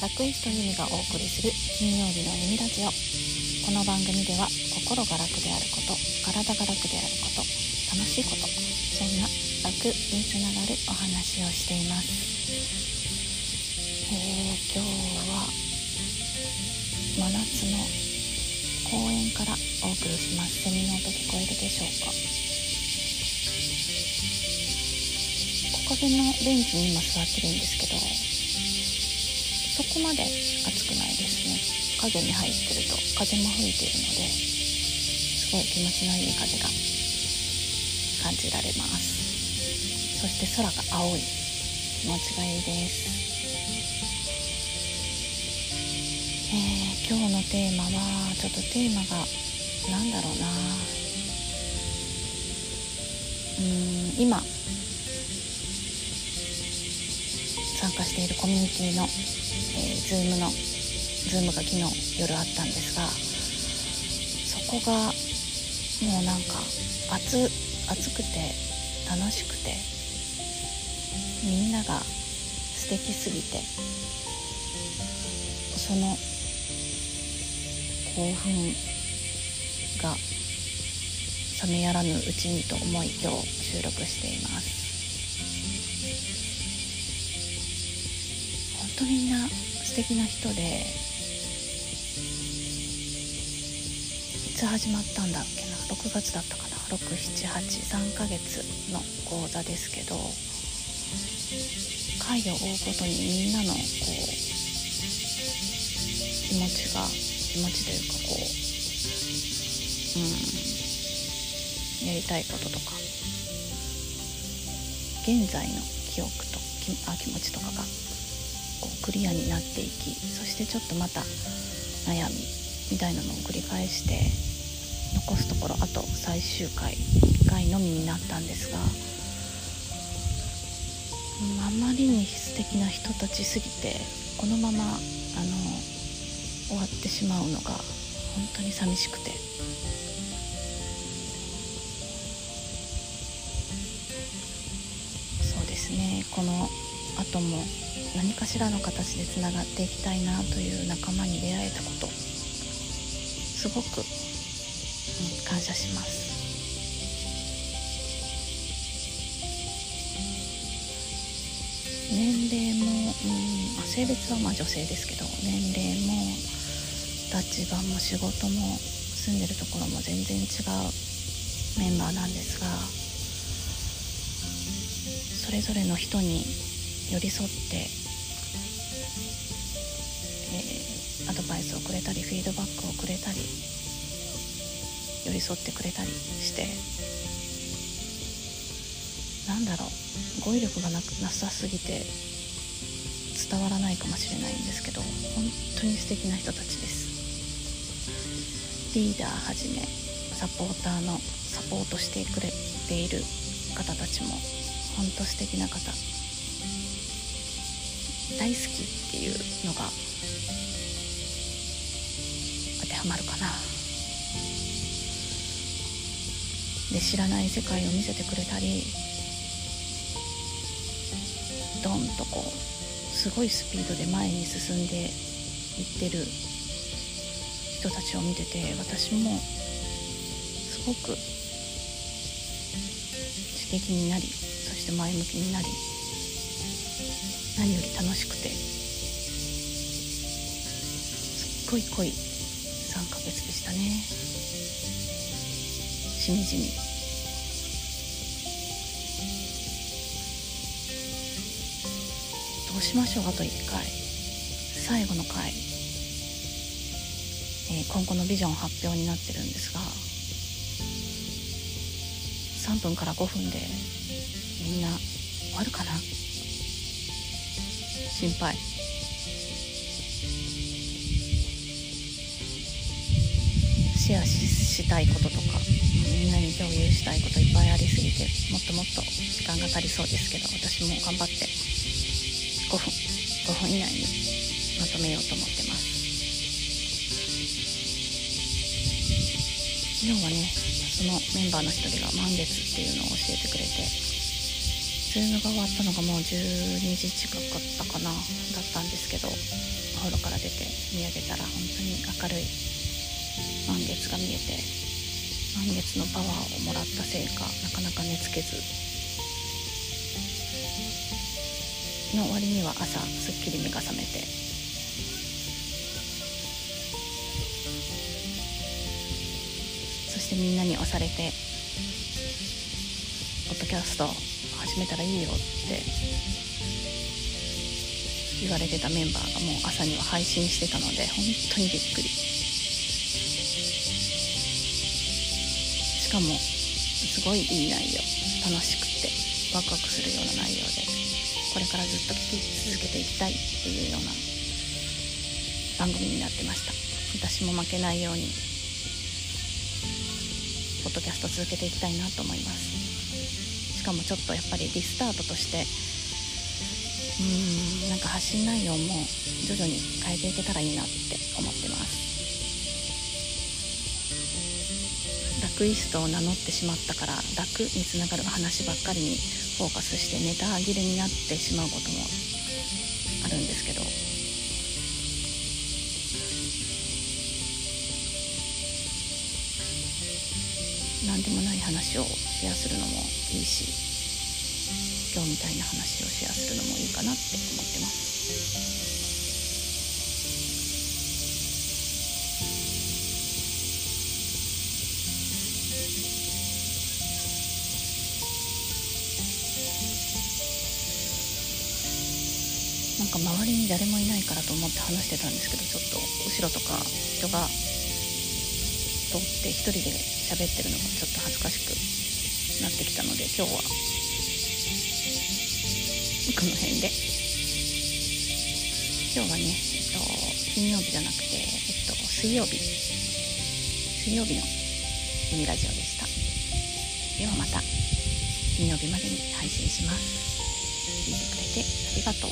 ラクイストユミがお送りする金曜日のユミラジオ。この番組では心が楽であること体が楽であること楽しいことそんな楽につながるお話をしています。えー、今日は真夏の公園からお送りします。セミの音聞こえるでしょうか。木陰のベンチに今座ってるんですけどそこまで暑くないですね。影に入ってると風も吹いているのですごい気持ちのいい風が感じられます。そして空が青い。気持ちがいいです。えー、今日のテーマはちょっとテーマが何だろうな。うん今加しているコミュニティのえー、Zoom の Zoom が昨日夜あったんですがそこがもうなんか暑暑くて楽しくてみんなが素敵すぎてその興奮が冷めやらぬうちにと思い今日収録しています。当みんな素敵な人でいつ始まったんだっけな？6月だったかな？6783ヶ月の講座ですけど回を追うごとにみんなのこう気持ちが気持ちというかこううんやりたいこととか現在の記憶とあ気持ちとかがクリアになっていきそしてちょっとまた悩みみたいなのを繰り返して残すところあと最終回1回のみになったんですがあまりに素敵な人たちすぎてこのままあの終わってしまうのが本当に寂しくて。そうですね。この後も何かしらの形でつながっていきたいなという仲間に出会えたことすごく、うん、感謝します。年齢も、うんあ、性別はまあ女性ですけど年齢も立場も仕事も住んでるところも全然違うメンバーなんですがそれぞれの人に寄り添ってアドバイスをくれたりフィードバックをくれたり寄り添ってくれたりしてなんだろう語彙力がななさすぎて伝わらないかもしれないんですけど本当に素敵な人たちです。リーダーはじめサポーターのサポートしてくれている方たちも本当素敵な方。大好きっていうのが当てはまるかな。で知らない世界を見せてくれたりドンとこうすごいスピードで前に進んでいってる人たちを見てて私もすごく刺激になりそして前向きになり何より楽しくて。すっごい濃い3ヶ月でしたね。しみじみ。どうしましょうあと1回。最後の回、えー、今後のビジョン発表になってるんですが。3分から5分でみんな終わるかな？心配。シェアしたいこととか。みんなに共有したいこといっぱいありすぎてもっともっと時間が足りそうですけど私も頑張って5分5分以内にまとめようと思ってます。昨日はねそのメンバーの一人が満月っていうのを教えてくれてズームが終わったのがもう12時近かったかなだったんですけどお風呂から出て見上げたら本当に明るい満月が見えて満月のパワーをもらったせいかなかなか寝つけずの割には朝すっきり目が覚めてそしてみんなに押されて「ポッドキャスト始めたらいいよ」って言われてたメンバーがもう朝には配信してたので本当にびっくり。しかもすごいいい内容。楽しくてワクワクするような内容でこれからずっと聞き続けていきたいっていうような番組になってました。私も負けないようにポッドキャスト続けていきたいなと思います。しかもちょっとやっぱりリスタートとしてうーんなんか発信内容も徐々に変えていけたらいいなって思ってます。ラクイストを名乗ってしまったから楽につながる話ばっかりにフォーカスしてネタ切れになってしまうこともあるんですけど。何でもない話をシェアするのもいいし今日みたいな話をシェアするのもいいかなって思ってます。なんか周りに誰もいないからと思って話してたんですけどちょっと後ろとか人が通って一人で喋ってるのがちょっと恥ずかしくなってきたので今日はこの辺で。今日はね、えっと、金曜日じゃなくて、えっと、水曜日。水曜日のミニラジオでした。ではまた金曜日までに配信します。聞いてくれてありがとう。